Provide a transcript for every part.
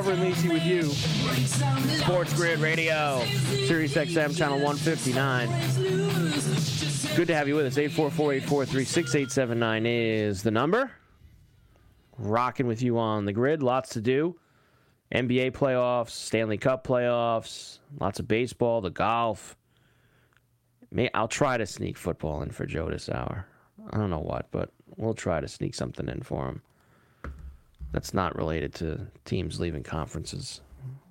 Carver and Lisi with you. Sports Grid Radio, Sirius XM, channel 159. Good to have you with us. 844-843-6879 is the number. Rocking with you on the grid. Lots to do. NBA playoffs, Stanley Cup playoffs, lots of baseball, the golf. May I'll try to sneak football in for Joe this hour. I don't know what, but we'll try to sneak something in for him. That's not related to teams leaving conferences,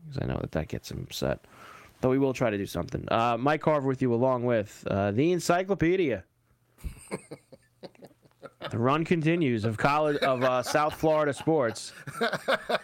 because I know that that gets him upset. But we will try to do something. Uh, Mike Carver with you, along with uh, the Encyclopedia. the run continues of college of uh, South Florida sports,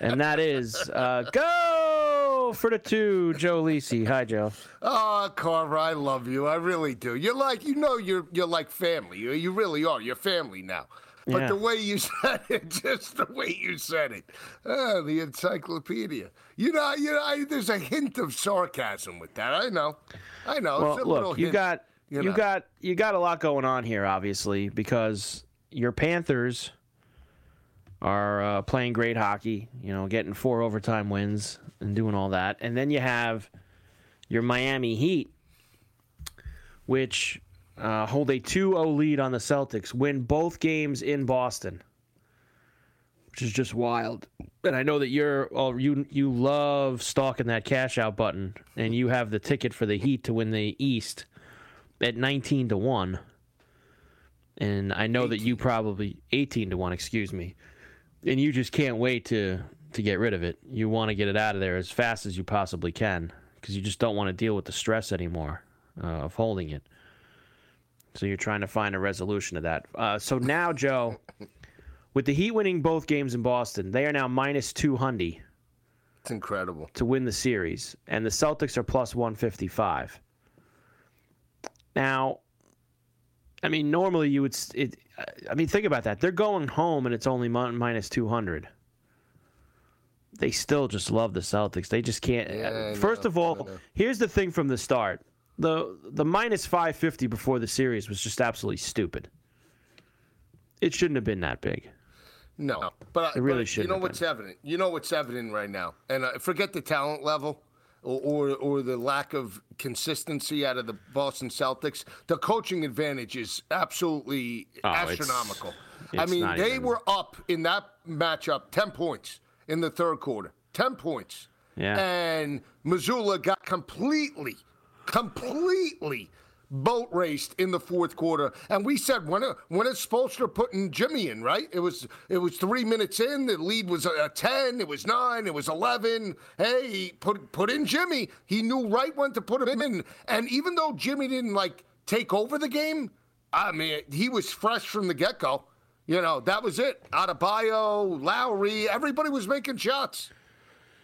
and that is uh, go for the two, Joe Lisi. Hi, Joe. Oh, Carver, I love you. I really do. You're like, you know, you're you're like family. You, you really are. You're family now. But Yeah. the way you said it, just the way you said it, oh, the encyclopedia. You know, you know, I, there's a hint of sarcasm with that. I know, I know. Well, It's a look, you hint, got you you got you got a lot going on here, obviously, because your Panthers are uh, playing great hockey. You know, getting four overtime wins and doing all that, and then you have your Miami Heat, which uh, hold a 2-0 lead on the Celtics, win both games in Boston, which is just wild. And I know that you're oh, you you love stalking that cash out button, and you have the ticket for the Heat to win the East at 19 to one. And I know that you probably 18 to one, excuse me, and you just can't wait to to get rid of it. You want to get it out of there as fast as you possibly can because you just don't want to deal with the stress anymore uh, of holding it. So you're trying to find a resolution to that. Uh, so now, Joe, with the Heat winning both games in Boston, they are now minus 200 It's incredible. to win the series, and the Celtics are plus 155. Now, I mean, normally you would. It, I mean, think about that. They're going home, and it's only minus 200. They still just love the Celtics. They just can't. Yeah, First know, of all, here's the thing from the start: the the minus 550 before the series was just absolutely stupid. It shouldn't have been that big. No, but It really but You know what's evident. You know what's evident right now, and uh, forget the talent level. Or, or, or the lack of consistency out of the Boston Celtics. The coaching advantage is absolutely Oh, it's- astronomical. I mean, they even- were up in that matchup 10 points in the third quarter. 10 points. Yeah. And Mazzulla got completely, completely boat raced in the fourth quarter. And we said when uh, when is Spoelstra putting Jimmy in, right? It was it was three minutes in. The lead was a, a ten. It was nine. It was eleven. Hey, he put put in Jimmy. He knew right when to put him in. And even though Jimmy didn't like take over the game, I mean he was fresh from the get go. You know, that was it. Adebayo, Lowry, everybody was making shots.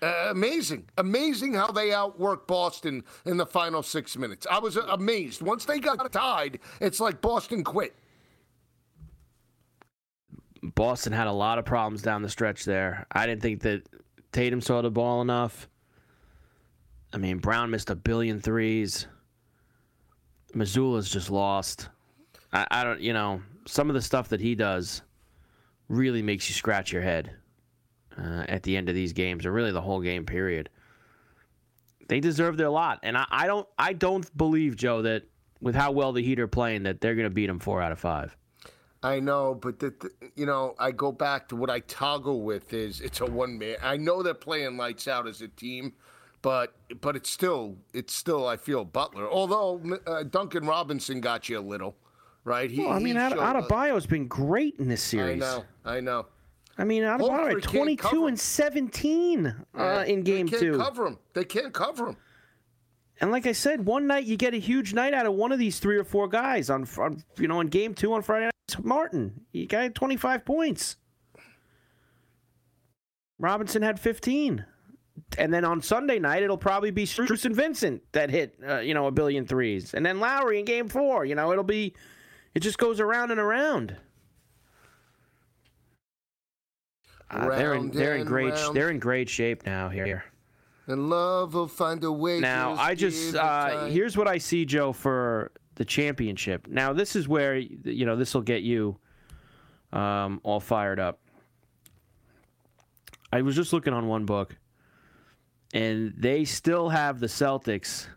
Uh, amazing, amazing how they outworked Boston in the final six minutes. I was amazed. Once they got tied, it's like Boston quit. Boston had a lot of problems down the stretch there. I didn't think that Tatum saw the ball enough. I mean, Brown missed a billion threes. Mazzulla's just lost. I, I don't, you know, some of the stuff that he does really makes you scratch your head uh, at the end of these games, or really the whole game period. They deserve their lot, and I, I don't, I don't believe Joe that with how well the Heat are playing, that they're going to beat them four out of five. I know, but the, the, you know, I go back to what I toggle with is it's a one man. I know they're playing lights out as a team, but but it's still it's still I feel Butler. Although uh, Duncan Robinson got you a little, right? He, well, I mean, Ad- Adebayo's been great in this series. I know, I know. I mean, Adebayo had 22 and 17 uh, in game they can't two. Cover him. They can't cover him. And like I said, one night you get a huge night out of one of these three or four guys on, on you know, in game two on Friday night. Martin, he got 25 points. Robinson had 15. And then on Sunday night, it'll probably be Strus and Vincent that hit, uh, you know, a billion threes. And then Lowry in game four. You know, it'll be, it just goes around and around. Uh, they're in they're in great round. they're in great shape now here. And love will find a way. Now I just uh, here's what I see, Joe, for the championship. Now this is where you know this will get you um, all fired up. I was just looking on one book, and they still have the Celtics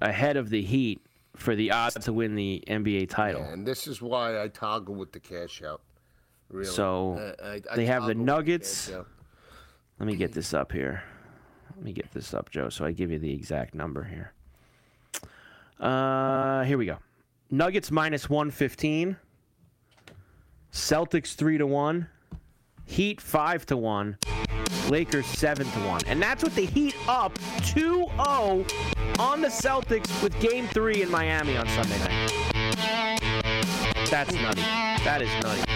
ahead of the Heat for the odds to win the NBA title. Yeah, and this is why I toggle with the cash out. Really. So I, I, they have the Nuggets. Let me get this up here. Let me get this up, Joe, so I give you the exact number here. Uh, here we go. Nuggets minus 115. Celtics 3 to 1. Heat 5 to 1. Lakers 7 to 1. And that's with the Heat up 2 0 on the Celtics with game 3 in Miami on Sunday night. That's nutty. That is nutty.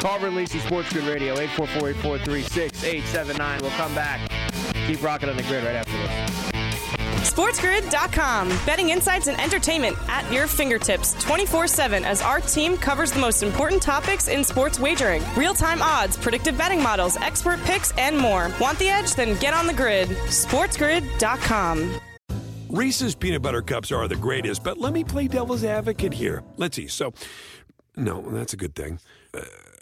Carver and Sports Grid Radio, 844-843-6879. We'll come back. Keep rocking on the grid right after this. SportsGrid.com. Betting insights and entertainment at your fingertips 24 7 as our team covers the most important topics in sports wagering real time odds, predictive betting models, expert picks, and more. Want the edge? Then get on the grid. SportsGrid.com. Reese's peanut butter cups are the greatest, but let me play devil's advocate here. Let's see. So, no, that's a good thing. Uh,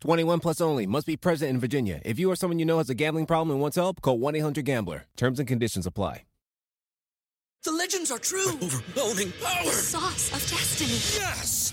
21 plus only. Must be present in Virginia. If you or someone you know has a gambling problem and wants help, call 1 800 Gambler. Terms and conditions apply. The legends are true. overwhelming power! The sauce of destiny. Yes!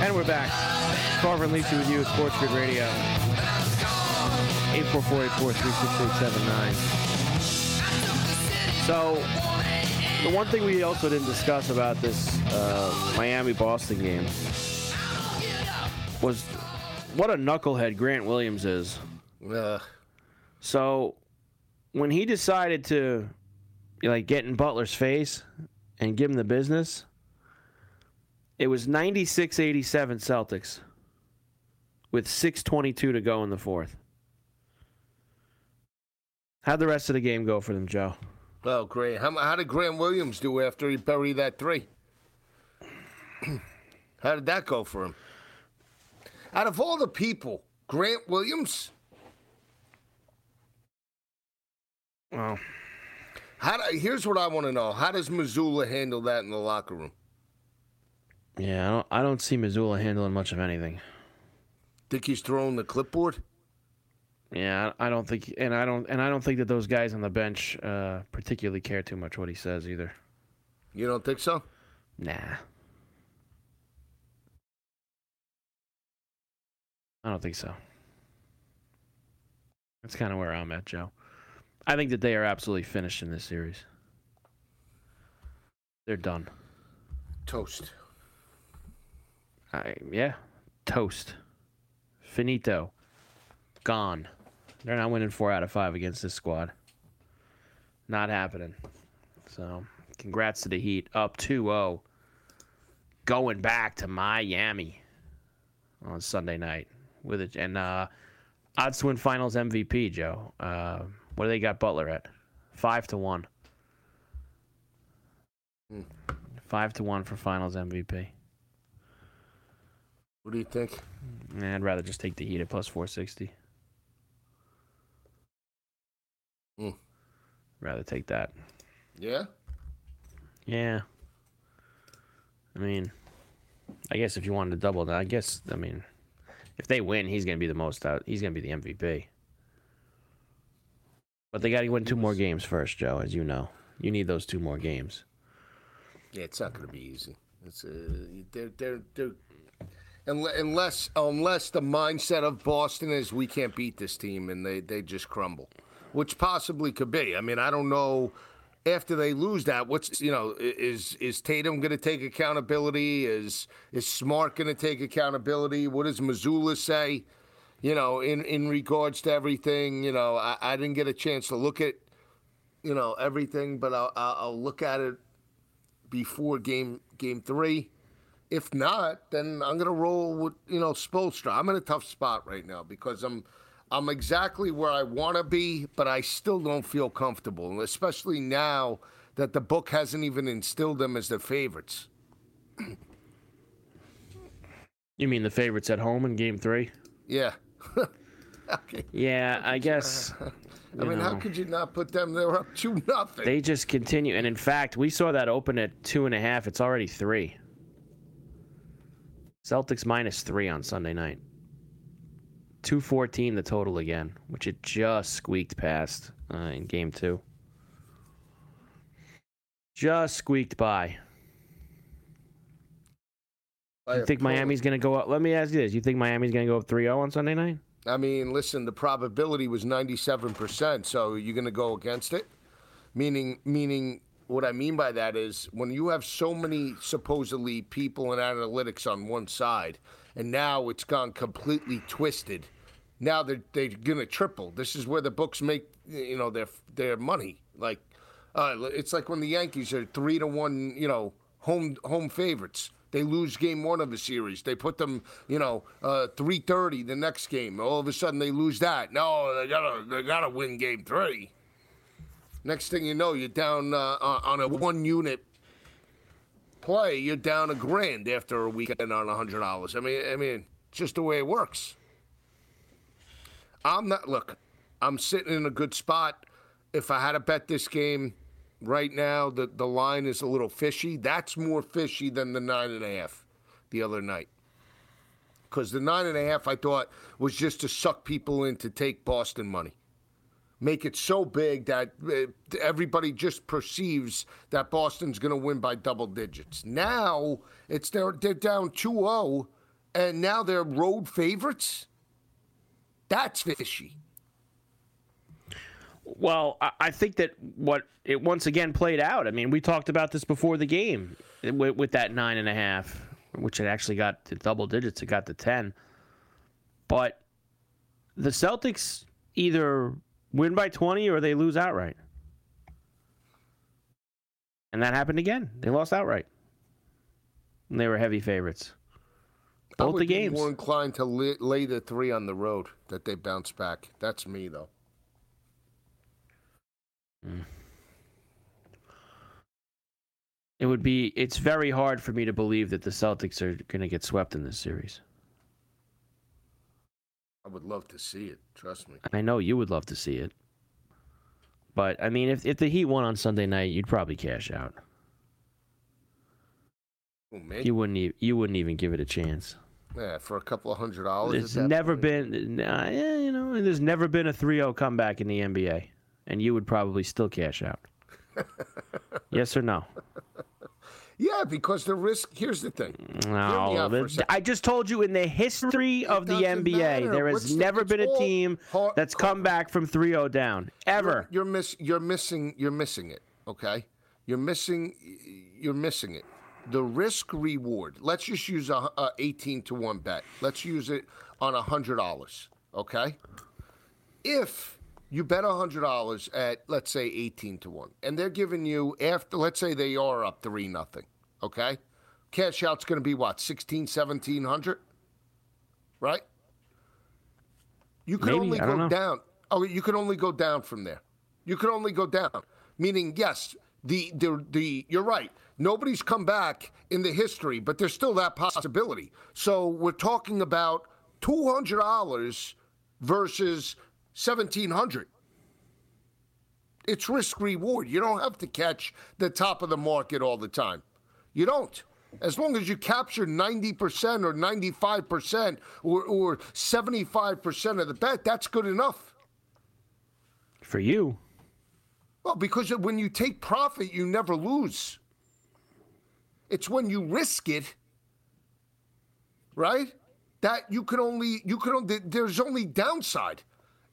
And we're back. Carver and Lisi with you at Sports Grid Radio. 844-843-6879. So, the one thing we also didn't discuss about this uh, Miami-Boston game was what a knucklehead Grant Williams is. Uh. So, when he decided to like get in Butler's face and give him the business, it was 96 87 Celtics with 6.22 to go in the fourth. How'd the rest of the game go for them, Joe? Well, great. How, how did Grant Williams do after he buried that three? how did that go for him? Out of all the people, Grant Williams, Well, How do, here's what I want to know: How does Mazzulla handle that in the locker room? Yeah, I don't, I don't see Mazzulla handling much of anything. Think he's throwing the clipboard? Yeah, I I don't think, and I don't, and I don't think that those guys on the bench uh, particularly care too much what he says either. You don't think so? Nah, I don't think so. That's kind of where I'm at, Joe. I think that they are absolutely finished in this series. They're done. Toast. I, yeah, toast. Finito. Gone. They're not winning four out of five against this squad. Not happening. So, congrats to the Heat. Up 2 0. Going back to Miami on Sunday night. with it. And uh, odds to win finals MVP, Joe. Uh, what do they got Butler at? Five to one. Hmm. Five to one for finals MVP. What do you think? I'd rather just take the Heat at plus 460. Hmm. Rather take that. Yeah. Yeah. I mean, I guess if you wanted to double that, I guess, I mean, if they win, he's going to be the most out. He's going to be the MVP. But they got to win two more games first, Joe, as you know. You need those two more games. Yeah, it's not going to be easy. It's uh, they're they're they're unless unless the mindset of Boston is we can't beat this team and they they just crumble, which possibly could be. I mean, I don't know. After they lose that, what's you know is is Tatum going to take accountability? Is is Smart going to take accountability? What does Mazzulla say? You know, in in regards to everything. You know, I, I didn't get a chance to look at you know everything, but I'll I'll look at it before game game three. If not, then I'm gonna roll with you know Spoelstra. I'm in a tough spot right now because I'm I'm exactly where I want to be, but I still don't feel comfortable, especially now that the book hasn't even instilled them as the favorites. You mean the favorites at home in game three? Yeah. okay. Yeah, I guess. I mean, how could you not put them? They were up two nothing. They just continue. And in fact, we saw that open at two and a half. It's already three. Celtics minus three on Sunday night. 214 the total again, which it just squeaked past uh, in game two. Just squeaked by. You think Miami's going to go up? Let me ask you this. You think Miami's going to go up 3 0 on Sunday night? I mean, listen, the probability was 97%, so you're going to go against it? Meaning meaning what I mean by that is when you have so many supposedly people and analytics on one side and now it's gone completely twisted. Now they're they're to triple. This is where the books make you know their their money. Like uh, it's like when the Yankees are 3 to 1, you know, home home favorites. They lose game one of a series. They put them, you know, uh, three thirty the next game. All of a sudden they lose that. No, they gotta they gotta win game three. Next thing you know, you're down uh, on on a one unit play. You're down a grand after a weekend on a hundred dollars. I mean, I mean, just the way it works. I'm not. Look, I'm sitting in a good spot. If I had to bet this game right now, the the line is a little fishy. That's more fishy than the nine and a half the other night. Because the nine and a half, I thought, was just to suck people in to take Boston money. Make it so big that uh, everybody just perceives that Boston's going to win by double digits. Now it's they're, they're down 2 0, and now they're road favorites. That's fishy. Well, I- I think that what it once again played out. I mean, we talked about this before the game with, with that nine and a half, which it actually got to double digits. It got to ten, but the Celtics either win by twenty or they lose outright, and that happened again. They lost outright. And they were heavy favorites. I Both would the be games. more inclined to lay, lay the three on the road that they bounce back. That's me, though. Mm. It would be. It's very hard for me to believe that the Celtics are going to get swept in this series. I would love to see it. Trust me. I know you would love to see it. But I mean, if if the Heat won on Sunday night, you'd probably cash out. Man. You wouldn't. E- you wouldn't even give it a chance. Yeah, for a couple of hundred dollars. It's never point. been, yeah, you know, there's never been a 3-0 comeback in the NBA, and you would probably still cash out. yes or no? Yeah, because the risk. Here's the thing. No, out for a the- I just told you in the history of the NBA, matter. there has the- never it's been a team hard- that's come back from 3-0 down ever. You're, you're miss. You're missing. You're missing it. Okay. You're missing. You're missing it. The risk reward. Let's just use a, a 18 to one bet. Let's use it on a hundred dollars. Okay. If you bet a hundred dollars at let's say 18 to one, and they're giving you after let's say they are up three nothing. Okay. Cash out's going to be what 16, 1700, right? You can Maybe, only go know. down. Oh, you can only go down from there. You can only go down. Meaning, yes, the the the you're right. Nobody's come back in the history, but there's still that possibility. So we're talking about two hundred dollars versus seventeen hundred. It's risk reward. You don't have to catch the top of the market all the time. You don't. As long as you capture 90% or 95% or, or 75% of the bet, that's good enough. For you, Well, because when you take profit, you never lose. It's when you risk it, right? That you can only you can only there's only downside.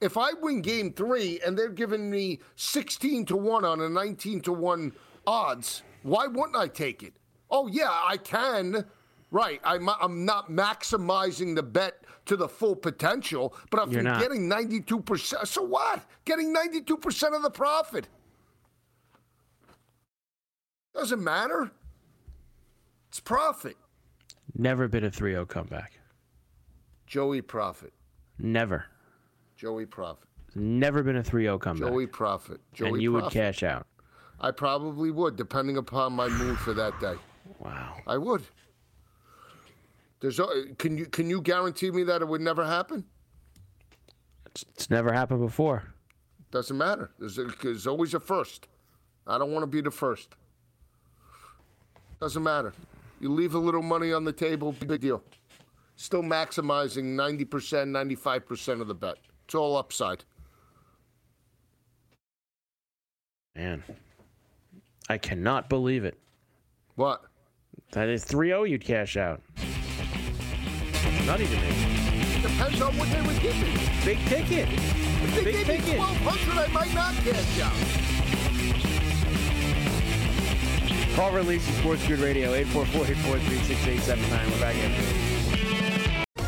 If I win game three and they're giving me 16 to 1 on a 19 to 1 odds, why wouldn't I take it? Oh, yeah, I can. Right. I'm, I'm not maximizing the bet to the full potential, but if You're you're getting 92%, so what? Getting 92% of the profit. Doesn't matter. It's profit. never been a 3-0 comeback. Joey Profit. Never. Joey Profit. Never been a 3-0 comeback. Joey Profit. Joey and you would cash out. I probably would, depending upon my mood for that day. Wow. I would. There's a, can you can you guarantee me that it would never happen? It's, it's never happened before. Doesn't matter. There's, a, there's always a first. I don't want to be the first. Doesn't matter. You leave a little money on the table, big deal. Still maximizing 90%, 95% of the bet. It's all upside. Man. I cannot believe it. What? That is 3-0 you'd cash out. Not even me. Depends on what they would give me. Big ticket. If they Big gave me ticket. 1200 I might not cash out. Carver Lisi Sports Grid Radio 844-843-6879. We're back this.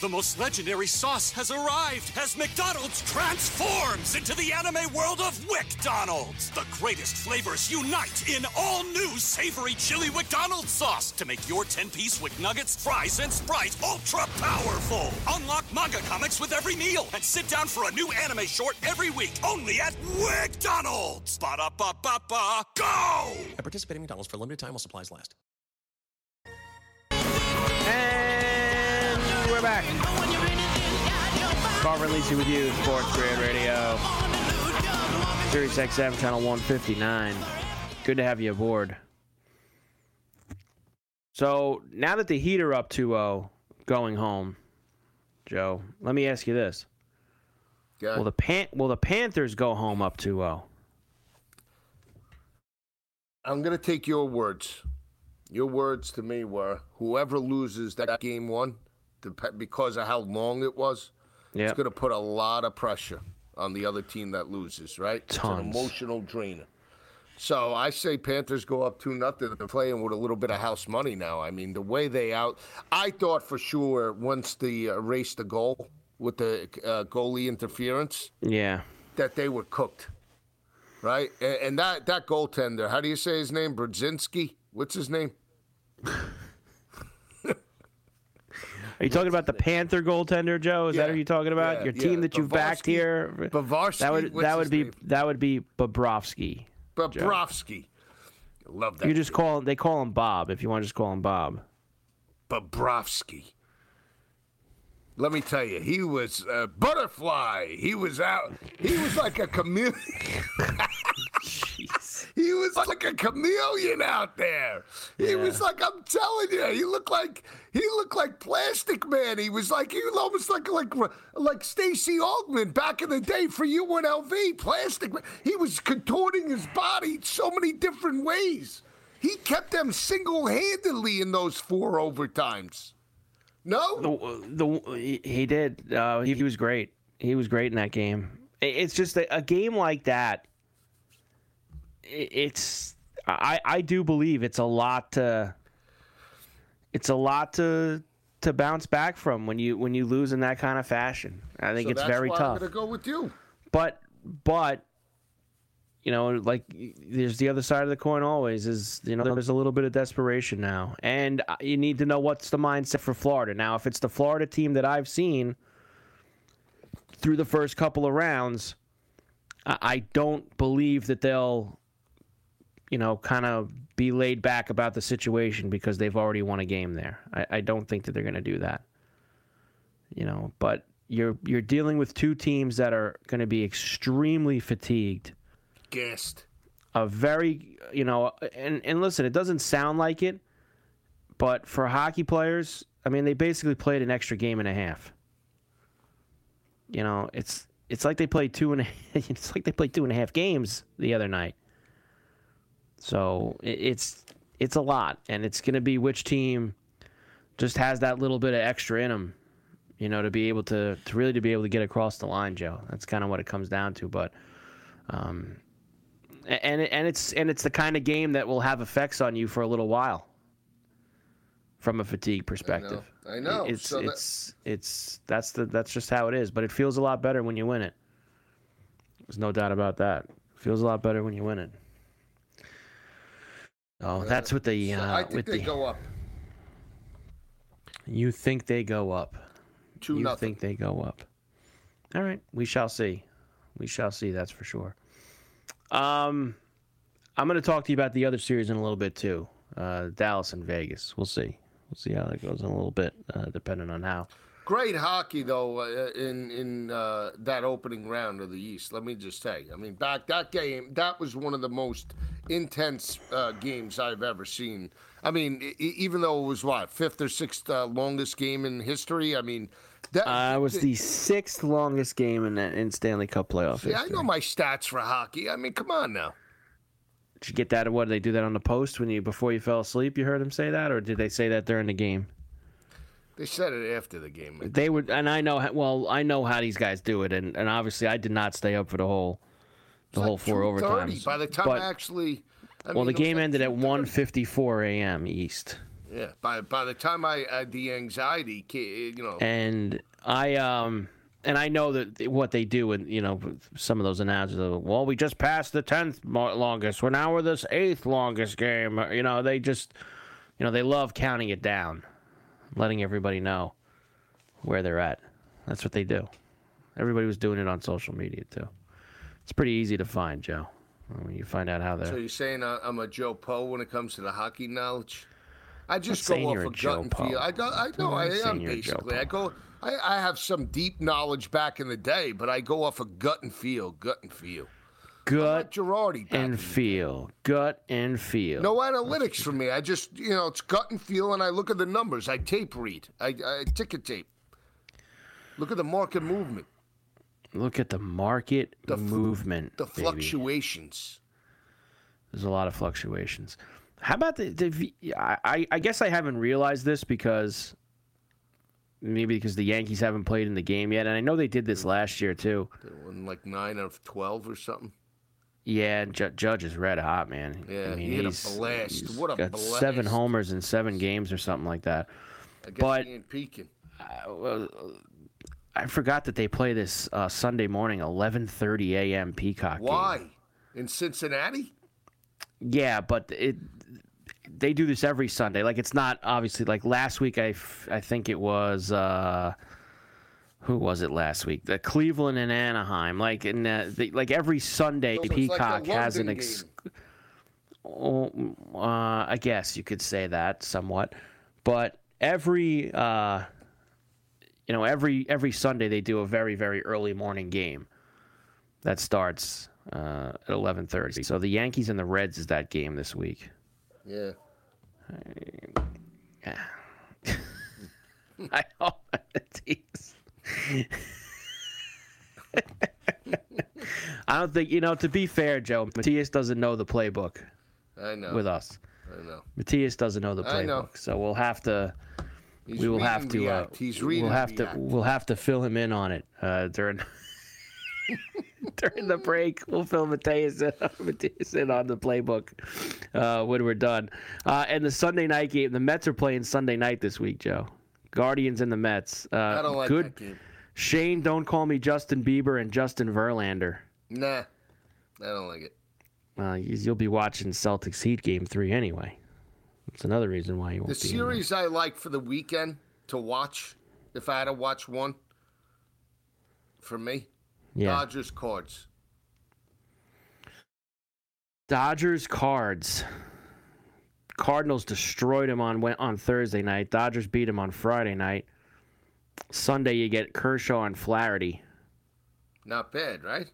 The most legendary sauce has arrived as McDonald's transforms into the anime world of WcDonald's. The greatest flavors unite in all new savory chili McDonald's sauce to make your 10-piece Wick Nuggets, fries, and Sprite ultra powerful. Unlock manga comics with every meal and sit down for a new anime short every week only at WcDonald's. Ba-da-ba-ba-ba, go! At participating in McDonald's for a limited time while supplies last. We're back. Carver Lisi with you, Sports Grid Radio. Sirius XM, channel 159. Good to have you aboard. So now that the Heat are up 2 0 going home, Joe. Let me ask you this: Yeah. Will the Pan- Will the Panthers go home up oh? 2-0? I'm going to take your words. Your words to me were whoever loses that game one, dep- because of how long it was, Yeah. it's going to put a lot of pressure on the other team that loses, right? It's an emotional drainer. So I say Panthers go up two nothing. They're playing with a little bit of house money now. I mean, the way they out, I thought for sure once the uh, race the goal with the uh, goalie interference Yeah. that they were cooked, right? And, and that that goaltender, how do you say his name? Brzezinski. What's his name? Are you talking about the Panther goaltender, Joe? Is that Yeah, who you're talking about? yeah, Your team yeah. that you've backed here. Bavarsky? That would that would be name? that would be Bobrovsky. Bobrovsky. Love that. You just call they call him Bob if you want to just call him Bob. Bobrovsky. Let me tell you, he was a butterfly. He was out. He was like a chameleon. he was like a chameleon out there. He was like, I'm telling you, he looked like he looked like Plastic Man. He was like he was almost like like like Stacey Augmon back in the day for UNLV. Plastic Man. He was contorting his body so many different ways. He kept them single-handedly in those four overtimes. No, The, the he, he did. Uh, he, he was great. He was great in that game. It's just a, a game like that. I- It's I I do believe it's a lot to. It's a lot to to bounce back from when you when you lose in that kind of fashion. I think So it's that's very tough. I'm gonna go with you. but but you know like there's the other side of the coin always is you know there's a little bit of desperation now and uh, you need to know what's the mindset for florida now if it's the florida team that i've seen through the first couple of rounds I don't believe that they'll you know kind of be laid back about the situation because they've already won a game there. I, I don't think that they're going to do that. You know but you're you're dealing with two teams that are going to be extremely fatigued. Guessed. a very you know and and listen it doesn't sound like it but for hockey players i mean they basically played an extra game and a half. You know it's it's like they played two and a, it's like they played two and a half games the other night so it's it's a lot and it's going to be which team just has that little bit of extra in them you know to be able to to really to be able to get across the line joe that's kind of what it comes down to but um and and it's and it's the kind of game that will have effects on you for a little while from a fatigue perspective. I know. It's So that- it's it's that's the that's just how it is. But it feels a lot better when you win it. There's no doubt about that. It feels a lot better when you win it. Oh, that's with the So uh, I think with they the. go up You think they go up? two you nothing. think they go up? All right, we shall see. We shall see. That's for sure. Um, I'm going to talk to you about the other series in a little bit too. Uh, Dallas and Vegas. We'll see. We'll see how that goes in a little bit, uh, depending on how. Great hockey though uh, in in uh, that opening round of the East. Let me just say, I mean, back that game, that was one of the most intense uh, games I've ever seen. I mean, e- even though it was what fifth or sixth uh, longest game in history. I mean, that Uh, was the sixth longest game in in Stanley Cup playoff Yeah, I know my stats for hockey. I mean, come on now. Did you get that? What did they do that on the post when you before you fell asleep? You heard them say that, or did they say that during the game? They said it after the game. They would, and I know. how- Well, I know how these guys do it, and, and obviously I did not stay up for the whole the whole four 2:30 overtimes. By the time But- I actually, I well, mean, the game like ended at 2:30. 1:54 a.m. East, Yeah, by by the time I had the anxiety, you know, and I um and I know that what they do, and you know some of those announcers. Well, we just passed the tenth longest. We're now we're this eighth longest game. You know, they just you know they love counting it down, letting everybody know where they're at. That's what they do. Everybody was doing it on social media too. It's pretty easy to find, Joe. When you find out how they're. So you're saying I'm a Joe Poe when it comes to the hockey knowledge? I just go off a of gut and feel. I, go, I know I am saying you're a Joe basically. I go. I, I have some deep knowledge back in the day, but I go off of gut and feel. Gut and feel. Gut Girardi and feel. Gut and feel. No analytics for me. I just, you know, it's gut and feel, and I look at the numbers. I tape read. I, I ticket tape. Look at the market movement, Look at the market The fl- movement. the baby. fluctuations. There's a lot of fluctuations. How about the? the V- I, I- I guess I haven't realized this because maybe because the Yankees haven't played in the game yet, and I know they did this hmm. last year too. They won like nine out of twelve or something. Yeah, Ju- Judge is red hot, man. Yeah, I mean, he hit a he's, blast. he's What a got seven homers in seven games or something like that. I guess But- he ain't peaking. Well, I forgot that they play this uh, Sunday morning, 11:30 a.m. Peacock. game. Why? In Cincinnati? Yeah, but it they do this every Sunday. Like it's not obviously like last week. I, f- I think it was uh, who was it last week? The Cleveland and Anaheim. Like in uh, the, like every Sunday, So it's like the Peacock has an. Ex- Oh, uh, I guess you could say that somewhat, but every uh, you know every every Sunday they do a very very early morning game that starts uh, at eleven thirty. So the Yankees and the Reds is that game this week. Yeah. I hope Matisse. I don't think you know. To be fair, Joe, Matthias doesn't know the playbook I know. with us. I know. Matthias doesn't know the I know. playbook, so we'll have to. He's we will have to. Uh, He's reading we'll have to. We'll have to fill him in on it uh, during. during the break, we'll fill Mateus in, Mateus in on the playbook uh, when we're done. Uh, and the Sunday night game, the Mets are playing Sunday night this week, Joe. Guardians and the Mets. Uh, I don't like good. that game. Shane, don't call me Justin Bieber and Justin Verlander. Nah. I don't like it. Well, you- you'll be watching Celtics Heat game three anyway. That's another reason why you won't The be. in there. series I like for the weekend to watch, if I had to watch one, for me, Yeah. Dodgers Cards. Dodgers Cards. Cardinals destroyed him on on Thursday night. Dodgers beat him on Friday night. Sunday you get Kershaw and Flaherty. Not bad, right?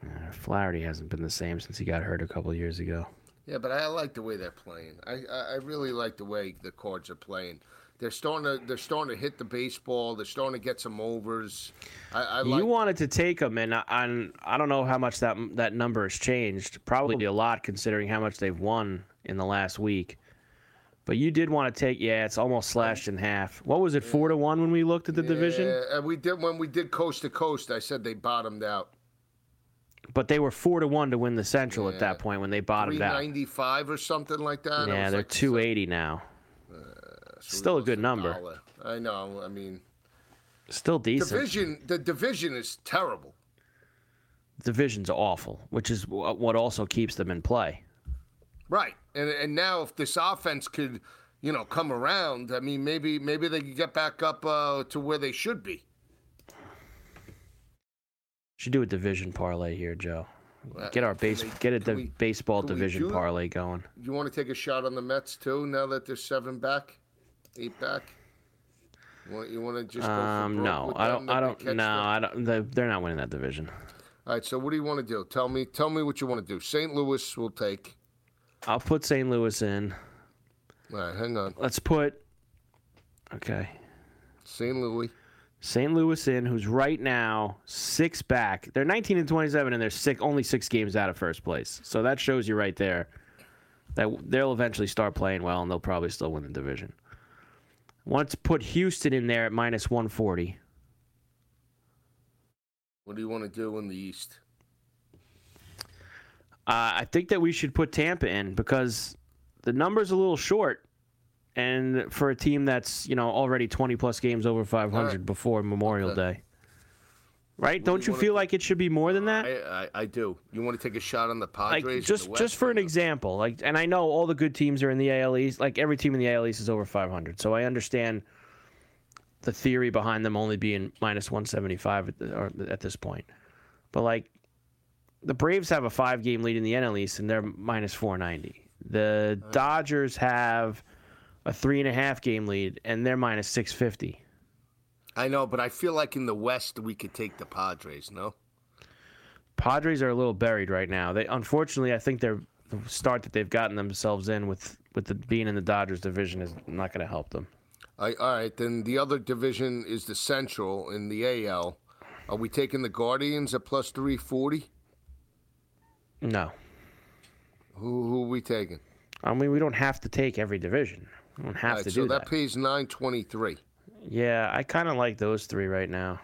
Uh, Flaherty hasn't been the same since he got hurt a couple years ago. Yeah, but I like the way they're playing. I, I, I really like the way the Cards are playing. They're starting to they're starting to hit the baseball. They're starting to get some overs. I, I like. you wanted to take him, and I, I'm- I don't know how much that that number has changed. Probably a lot, considering how much they've won in the last week. But you did want to take, yeah, it's almost slashed in half. What was it, four to one when we looked at the division? Yeah, and we did when we did coast to coast. I said they bottomed out. But they were four to one to win the Central at that point when they bottomed out. ninety five or something like that. Yeah, they're like, two eighty now. so Still a good number. dollar. I know. I mean, Still decent. division. The division is terrible. Division's awful, which is what also keeps them in play. Right. And and now if this offense could, you know, come around, I mean, maybe maybe they could get back up uh, to where they should be. Should do a division parlay here, Joe. Uh, Get our base, get a di- we- baseball division parlay going. You want to take a shot on the Mets too? Now that they're seven back, eight back. You want, you want to just go Um, no, I don't. I don't. No, them? I don't. They're not winning that division. All right. So what do you want to do? Tell me. Tell me what you want to do. St. Louis will take. I'll put St. Louis in. All right. Hang on. Let's put. Okay, St. Louis. St. Louis in, who's right now six back. They're 19 and 27, and they're six, only six games out of first place. So that shows you right there that they'll eventually start playing well, and they'll probably still win the division. Want to put Houston in there at minus 140. What do you want to do in the East? Uh, I think that we should put Tampa in because the number's a little short, and for a team that's you know already 20 plus games over 500 All right. before Memorial Okay. Day. Right? do Don't you you feel like it should be more than that? I, I I do. You want to take a shot on the Padres? in just the just for an example like and i know all the good teams are in the al east like every team in the al east is over 500 so i understand the theory behind them only being minus 175 at, the, or at this point but like the braves have a five game lead in the nl east and they're minus 490 the uh-huh. dodgers have a three and a half game lead and they're minus 650 I know, but I feel like in the West we could take the Padres. No. Padres are a little buried right now. They unfortunately, I think their the start that they've gotten themselves in with with the being in the Dodgers division is not going to help them. I, all right, then the other division is the Central in the AL. Are we taking the Guardians at plus 340? No. Who, who are we taking? I mean, we don't have to take every division. We don't have right, to so do that So that. pays 923. Yeah, I kind of like those three right now.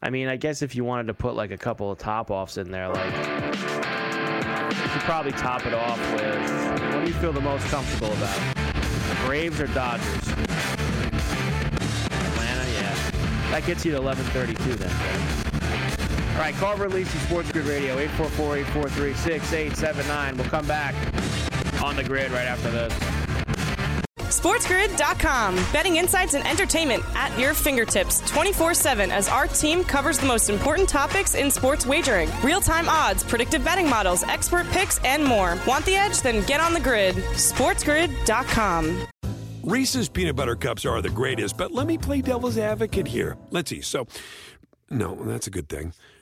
I mean, I guess if you wanted to put like a couple of top offs in there, like you could probably top it off with what do you feel the most comfortable about? Braves or Dodgers? Atlanta, yeah. That gets you to 1132 then. All right, Carver and Lisi Sports Grid Radio, 844-843-6879. We'll come back on the grid right after this. SportsGrid.com. Betting insights and entertainment at your fingertips 24 7 as our team covers the most important topics in sports wagering real time odds, predictive betting models, expert picks, and more. Want the edge? Then get on the grid. SportsGrid.com. Reese's peanut butter cups are the greatest, but let me play devil's advocate here. Let's see. So, no, that's a good thing.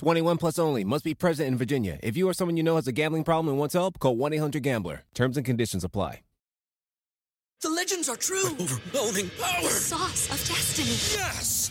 21 plus only. Must be present in Virginia. If you or someone you know has a gambling problem and wants help, call 1-800-GAMBLER. Terms and conditions apply. The legends are true. Overwhelming power! The sauce of destiny. Yes!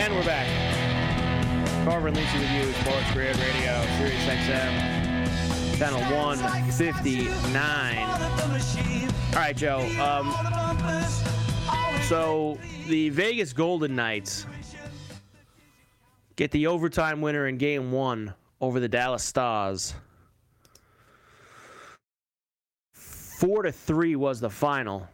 And we're back. Carver and Lisi with you, Sports Grid Radio, Sirius XM, channel 159. All right, Joe. Um, so the Vegas Golden Knights get the overtime winner in game one over the Dallas Stars. Four to three was the final.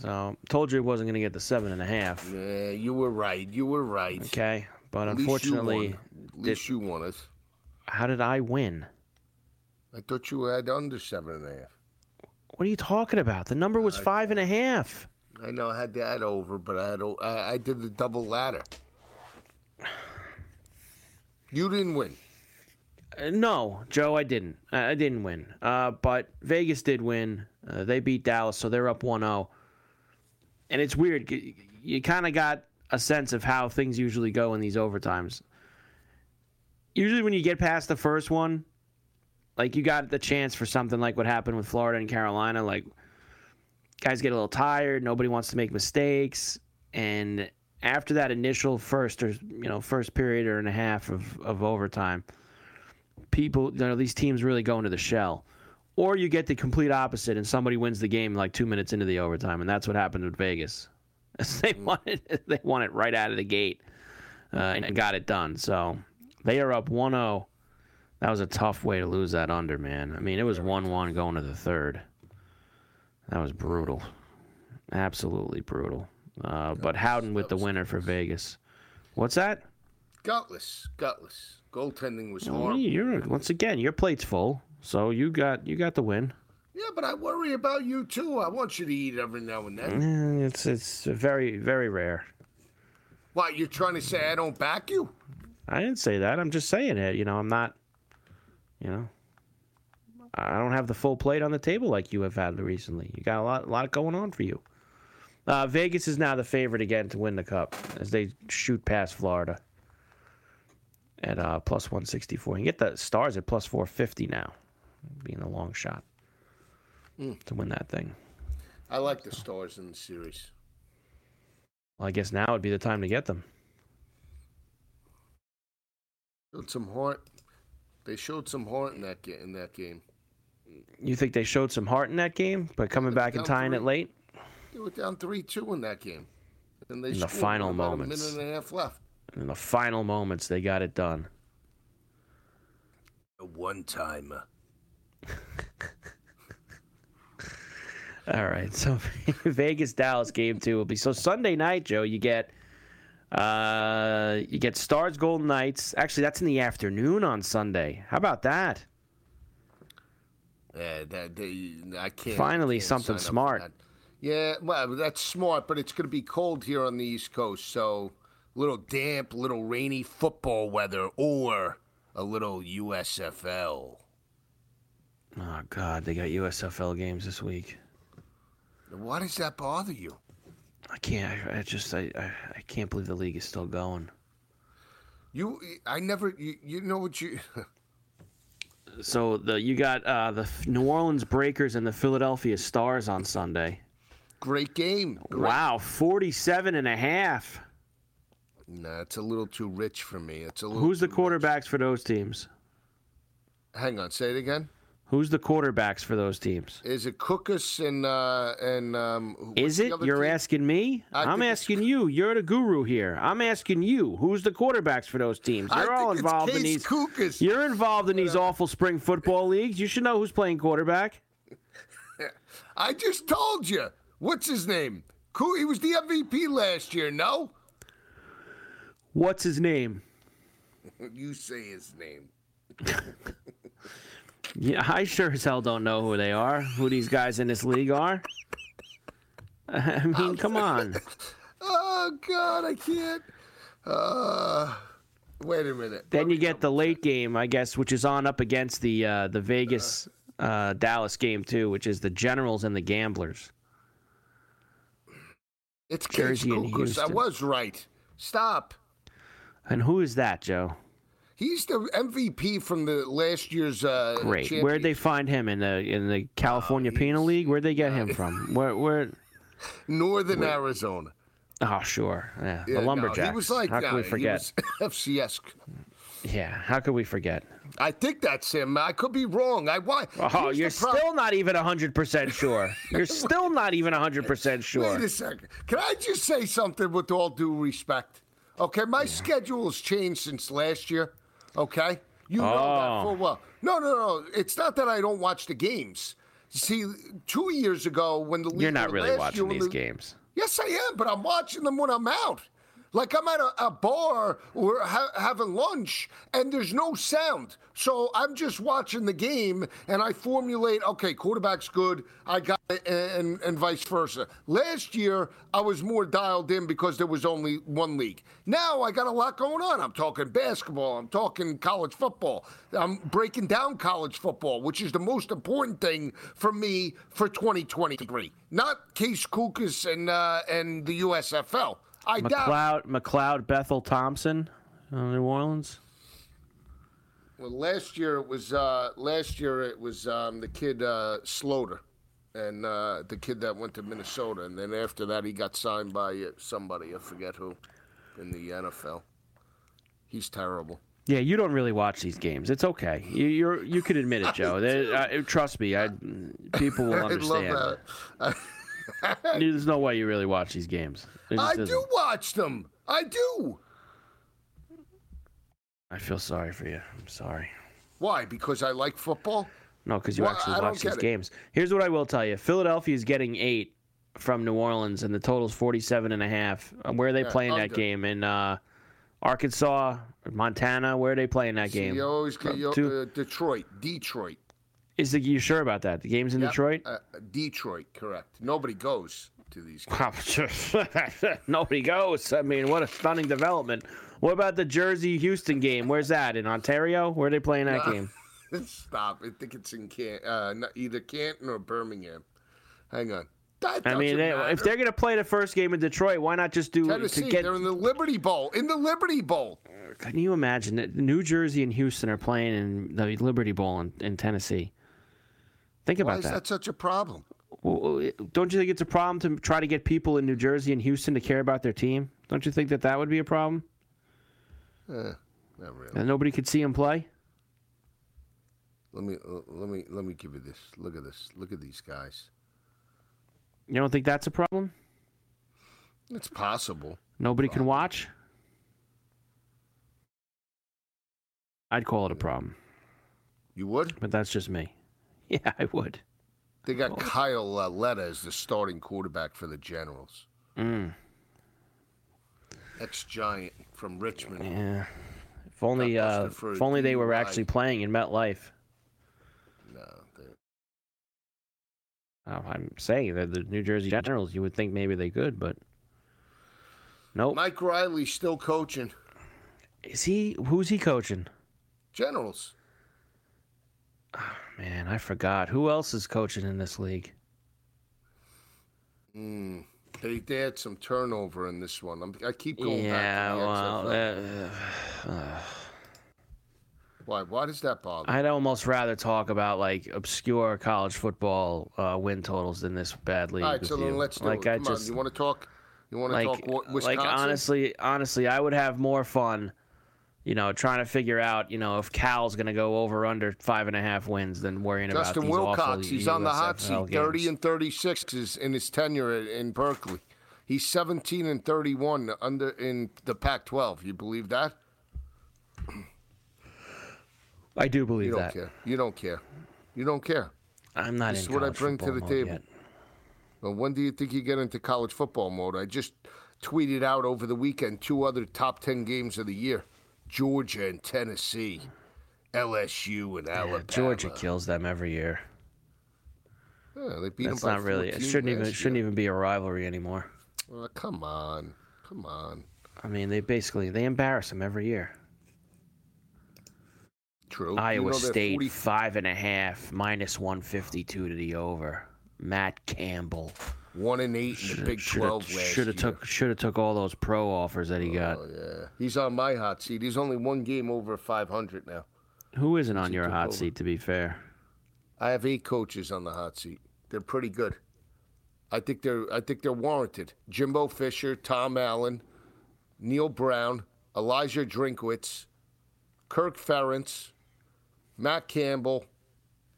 So told you it wasn't going to get the seven and a half. Yeah, you were right. You were right. Okay, but At unfortunately, won. At least you won us. how did I win? I thought you had under seven and a half. What are you talking about? The number was five and a half. I know I had that over, but I had I, I did the double ladder. You didn't win. Uh, no, Joe, I didn't. I I didn't win. Uh, but Vegas did win. Uh, they beat Dallas, so they're up 1-0. And it's weird. You kind of got a sense of how things usually go in these overtimes. Usually, when you get past the first one, like you got the chance for something like what happened with Florida and Carolina. Like guys get a little tired. Nobody wants to make mistakes, and after that initial first or you know first period or and a half of, of overtime, people you know these teams really go into the shell. Or you get the complete opposite, and somebody wins the game like two minutes into the overtime, and that's what happened with Vegas. they won it. They won it right out of the gate, uh, and got it done. So they are up 1-0. That was a tough way to lose that under, man. I mean, it was 1-1 going to the third. That was brutal, absolutely brutal. Uh, but Howden with the winner for Vegas. What's that? Gutless, gutless. Goaltending was Well, horrible. you're, once again, your plate's full, so you got you got the win. Yeah, but I worry about you too. I want you to eat every now and then. Eh, It's it's very very rare. What, you're trying to say I don't back you? I didn't say that. I'm just saying it. You know, I'm not. You know, I don't have the full plate on the table like you have had recently. You got a lot, a lot going on for you. Uh, Vegas is now the favorite again to win the cup as they shoot past Florida at uh, plus 164. You get the Stars at plus 450 now, being a long shot hmm. to win that thing. I like the stars in the series. Well, I guess now would be the time to get them. Showed some heart. They showed some heart in that ga- in that game. You think they showed some heart in that game, but coming back and down tying it late? They were down three two in that game, and they In the final moments. A minute and a half left. In the final moments, they got it done. A one timer. All right, so Vegas Dallas game two will be so Sunday night, Joe. You get uh you get Stars Golden Knights. Actually, that's in the afternoon on Sunday. How about that? Yeah, that they, I can't. Finally, can't something sign up for smart. Yeah, well, that's smart, but it's going to be cold here on the East Coast, so a little damp, little rainy football weather, or a little USFL. Oh God, they got USFL games this week. Why does that bother you? I can't. I, I just I, I I can't believe the league is still going. You, I never. You, you know what you? So the you got uh, the New Orleans Breakers and the Philadelphia Stars on Sunday. Great game. Great. Wow, 47 and a half. Nah, it's a little too rich for me. It's a little. Who's the quarterbacks for those teams? Hang on, say it again. Who's the quarterbacks for those teams? Is it Cookus and uh and um? Is it? You're team? asking me? I I'm asking you. You're the guru here. I'm asking you. Who's the quarterbacks for those teams? I You're all involved in these. Cookus. You're involved in these awful spring football leagues. You should know who's playing quarterback. I just told you. What's his name? He was the MVP last year. No, What's his name? you say his name. Yeah, I sure as hell don't know who they are. Who these guys in this league are? I mean, come on. Oh God, I can't. Uh, wait a minute. Then you get the late game, I guess, which is on up against the uh, the Vegas uh, Dallas game too, which is the Generals and the Gamblers. It's Jersey and Cookus. I was right. Stop. And who is that, Joe? He's the MVP from the last year's. Uh, Great. Where'd they find him in the in the California Penal League? Where'd they get him from? Where where? Northern Arizona. Oh, sure. Yeah, Yeah, the no, he was like, How could we forget? was FCS. Yeah, how could we forget? I think that's him. I could be wrong. I why? Oh, here's you're prob- still not even 100% sure. You're still not even 100% sure. Wait a second. Can I just say something with all due respect? Okay, my schedule has changed since last year. Okay, you know Oh. that full well. No, no, no. It's not that I don't watch the games. See, two years ago when the You're not really watching these the- games. Yes, I am, but I'm watching them when I'm out. Like I'm at a, a bar or ha- having lunch, and there's no sound. So I'm just watching the game, and I formulate, okay, quarterback's good, I got it, and, and vice versa. Last year, I was more dialed in because there was only one league. Now I got a lot going on. I'm talking basketball, I'm talking college football, I'm breaking down college football, which is the most important thing for me for 2023. Not Case Cookus and uh, and the USFL. I doubt. McLeod, McLeod Bethel Thompson, uh, New Orleans. Well, last year it was uh, last year it was um, the kid uh, Sloter, and uh, the kid that went to Minnesota, and then after that he got signed by uh, somebody I forget who, in the NFL. He's terrible. Yeah, you don't really watch these games. It's okay. You you're, you can admit it, Joe. They- uh, trust me, I, people will understand. I love that. There's no way you really watch these games. I isn't. do watch them. I do. I feel sorry for you. I'm sorry. Why? Because I like football. No, because you Well, actually watch these games. Here's what I will tell you: Philadelphia is getting eight from New Orleans, and the total's 47 and a half. Uh, Where are they Yeah, playing that game? In uh, Arkansas, Montana? Where are they playing that game? You always get you, uh, Detroit. Detroit. Is the, you sure about that? The game's in Yep, Detroit. Uh, Detroit, correct. Nobody goes to these. Games. Nobody goes. I mean, what a stunning development. What about the Jersey Houston game? Where's that? In Ontario? Where are they playing that game? Stop. I think it's in Can- uh, either Canton or Birmingham. Hang on. I mean, they, if they're going to play the first game in Detroit, why not just do Tennessee, to get? they're in the Liberty Bowl. In the Liberty Bowl. Can you imagine that New Jersey and Houston are playing in the Liberty Bowl in, in Tennessee? Think Why about is that. that such a problem? Well, Don't you think it's a problem to try to get people in New Jersey and Houston to care about their team? Don't you think that that would be a problem? Eh, not really. And nobody could see him play. Let me let me let me give you this. Look at this. Look at these guys. You don't think that's a problem? It's possible. Nobody can watch? I'd call it a problem, You would? but that's just me. Yeah, I would. They got Kyle uh, Lauletta as the starting quarterback for the Generals. Mm. Ex Giant from Richmond. Yeah. If only, uh, busted for a if only they were actually playing in MetLife. No, Oh, I'm saying they're the New Jersey Generals. You would think maybe they could, but nope. Mike Riley's still coaching Is he? Who's he coaching? Generals. Man, I forgot. Who else is coaching in this league? Mm. They, they had some turnover in this one. I'm, I keep going yeah, back to well, uh, uh, Why? Why does that bother? I'd almost rather talk about like obscure college football uh, win totals than this bad league. All right, so then let's do like it. I Come just. You want to talk? You want to like talk Wisconsin? like honestly, honestly, I would have more fun. You know, trying to figure out, you know, if Cal's going to go over under five and a half wins than worrying Justin about these awful Wilcox, he's on the hot seat, 30 and 36 is in his tenure at- in Berkeley. He's 17 and 31 under in the Pac-12. You believe that? I do believe You don't that. care. You don't care. You don't care. I'm not This is what I bring to the table. Well, when do you think you get into college football mode? I just tweeted out over the weekend two other top 10 games of the year Georgia and Tennessee, LSU and Yeah, Alabama. Georgia kills them every year. Yeah, they beat That's them by not really. It shouldn't even shouldn't even be a rivalry anymore. Oh, come on. Come on. I mean, they basically they embarrass them every year. True. Iowa You know State 40 five and a half minus one fifty two to the over. Matt Campbell One and eight in the Big Twelve last should have took should have took all those pro offers that he got. Oh yeah, he's on my hot seat. He's only one game over 500 now. Who isn't on your hot over. seat? To be fair, I have eight coaches on the hot seat. They're pretty good. I think they're I think they're warranted. Jimbo Fisher, Tom Allen, Neal Brown, Elijah Drinkwitz, Kirk Ferentz, Matt Campbell,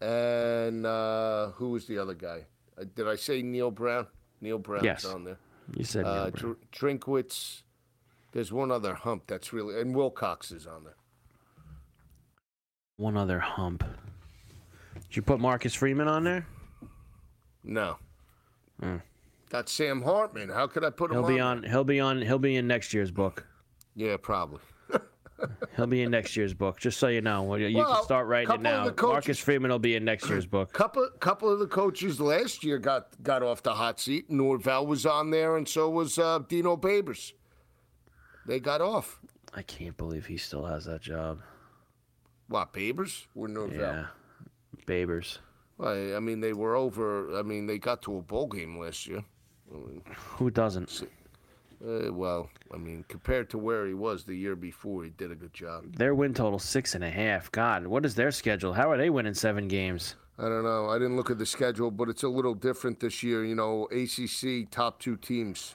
and uh, who was the other guy? Uh, did I say Neal Brown? Neal Brown's Yes. on there. you said Neal Uh, Brown. Dr- Drinkwitz. There's one other hump that's really and Wilcox is on there. one other hump. Did you put Marcus Freeman on there? No. Hmm. That's Sam Hartman. How could I put him He'll be on? on. He'll be on. He'll be in next year's book. Yeah, probably. He'll be in next year's book. Just so you know, you Well, can start writing it now. coaches- Marcus Freeman will be in next year's book. Couple couple of the coaches last year got got off the hot seat. Norvell was on there, and so was uh, Dino Babers. They got off. I can't believe he still has that job. What Babers or Norvell? Yeah, Babers. Well, I mean, they were over. I mean, they got to a bowl game last year. I mean, Who doesn't? Uh, well, I mean, compared to where he was the year before, he did a good job. Their win total six and a half. God, what is their schedule? How are they winning seven games? I don't know. I didn't look at the schedule, but it's a little different this year. You know, ACC top two teams.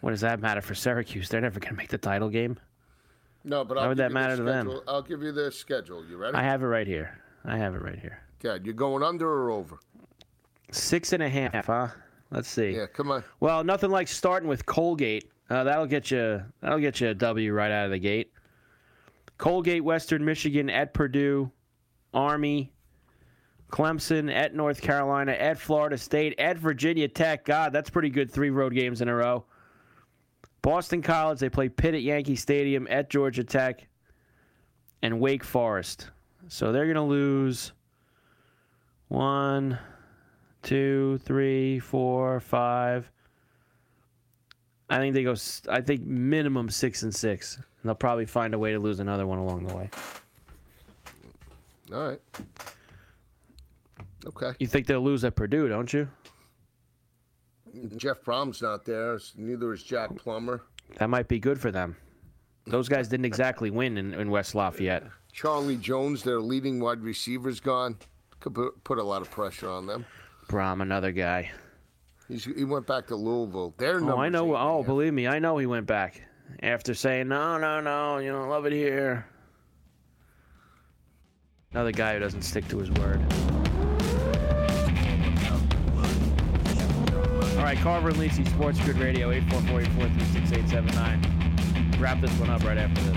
What does that matter for Syracuse? They're never going to make the title game. No, but How I'll would that matter to them? I'll give you the schedule. You ready? I have it right here. I have it right here. God, you're going under or over? Six and a half, huh? Let's see. Yeah, come on. Well, nothing like starting with Colgate. Uh, that'll get you. That'll get you a W right out of the gate. Colgate, Western Michigan, at Purdue, Army, Clemson, at North Carolina, at Florida State, at Virginia Tech. God, that's pretty good. Three road games in a row. Boston College. They play Pitt at Yankee Stadium, at Georgia Tech, and Wake Forest. So they're gonna lose one, two, three, four, five. I think they go. I think minimum six and six. And they'll probably find a way to lose another one along the way. All right. Okay. You think they'll lose at Purdue, don't you? Jeff Brohm's not there. Neither is Jack Plummer. That might be good for them. Those guys didn't exactly win in, in West Lafayette. Charlie Jones, their leading wide receiver's gone. Could put a lot of pressure on them. Brohm, another guy. He's, he went back to Louisville. Their Oh, I know. Oh, there. believe me, I know he went back after saying no, no, no. You know, love it here. Another guy who doesn't stick to his word. All right, Carver and Lisi, Sports Grid Radio, 844-843-6879. Wrap this one up right after this.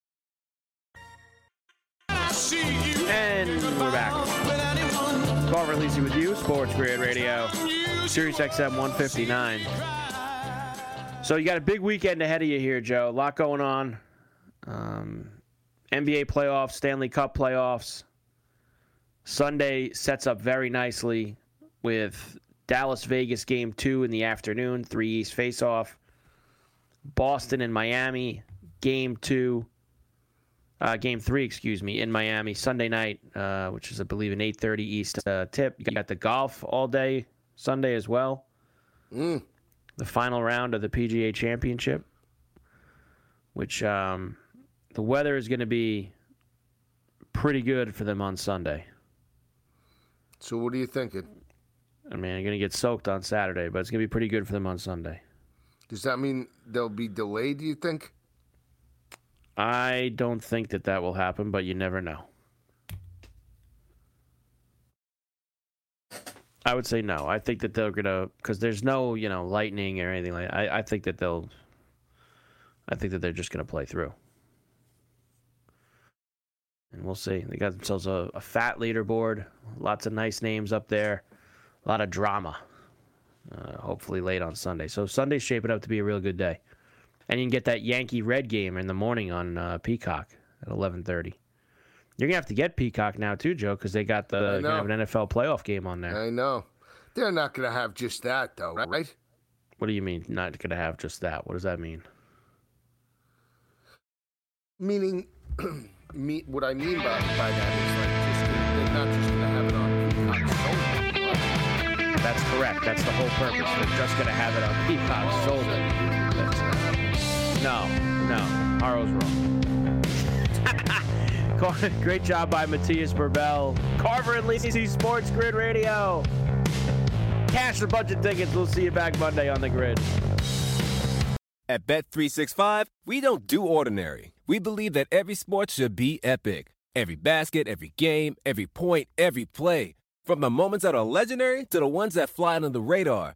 And we're back. Carver Lisi with you, Sports Grid Radio, Sirius XM 159. So you got a big weekend ahead of you here, Joe. A lot going on. Um, NBA playoffs, Stanley Cup playoffs. Sunday sets up very nicely with Dallas Vegas game two in the afternoon, three East face off. Boston and Miami game two uh, game three, excuse me, in Miami Sunday night, uh, which is I believe an 8:30 East uh, tip. You got the golf all day Sunday as well. Mm. The final round of the PGA Championship, which um, the weather is going to be pretty good for them on Sunday. So what are you thinking? I mean, they're going to get soaked on Saturday, but it's going to be pretty good for them on Sunday. Does that mean they'll be delayed? Do you think? I don't think that that will happen, but you never know. I would say no. I think that they're gonna because there's no you know lightning or anything like. That. I I think that they'll. I think that they're just gonna play through, and we'll see. They got themselves a, a fat leaderboard, lots of nice names up there, a lot of drama. Uh, hopefully late on Sunday. So Sunday's shaping up to be a real good day and you can get that Yankee Red game in the morning on uh, Peacock at eleven thirty. You're gonna have to get Peacock now too, Joe, because they got the gonna have an NFL playoff game on there. I know. They're not going to have just that, though, right? What do you mean not gonna have just that? What does that mean? Meaning, me, what I mean by, by that is like just gonna, they're not just going to have it on Peacock. That's correct. That's the whole purpose. They're just gonna have it on Peacock solely. No, no, Haro's wrong. Great job by Matthias Burbell. Carver and Lisi Sports Grid Radio. Cash a bunch of tickets. We'll see you back Monday on the grid. At Bet365, we don't do ordinary. We believe that every sport should be epic. Every basket, every game, every point, every play. From the moments that are legendary to the ones that fly under the radar.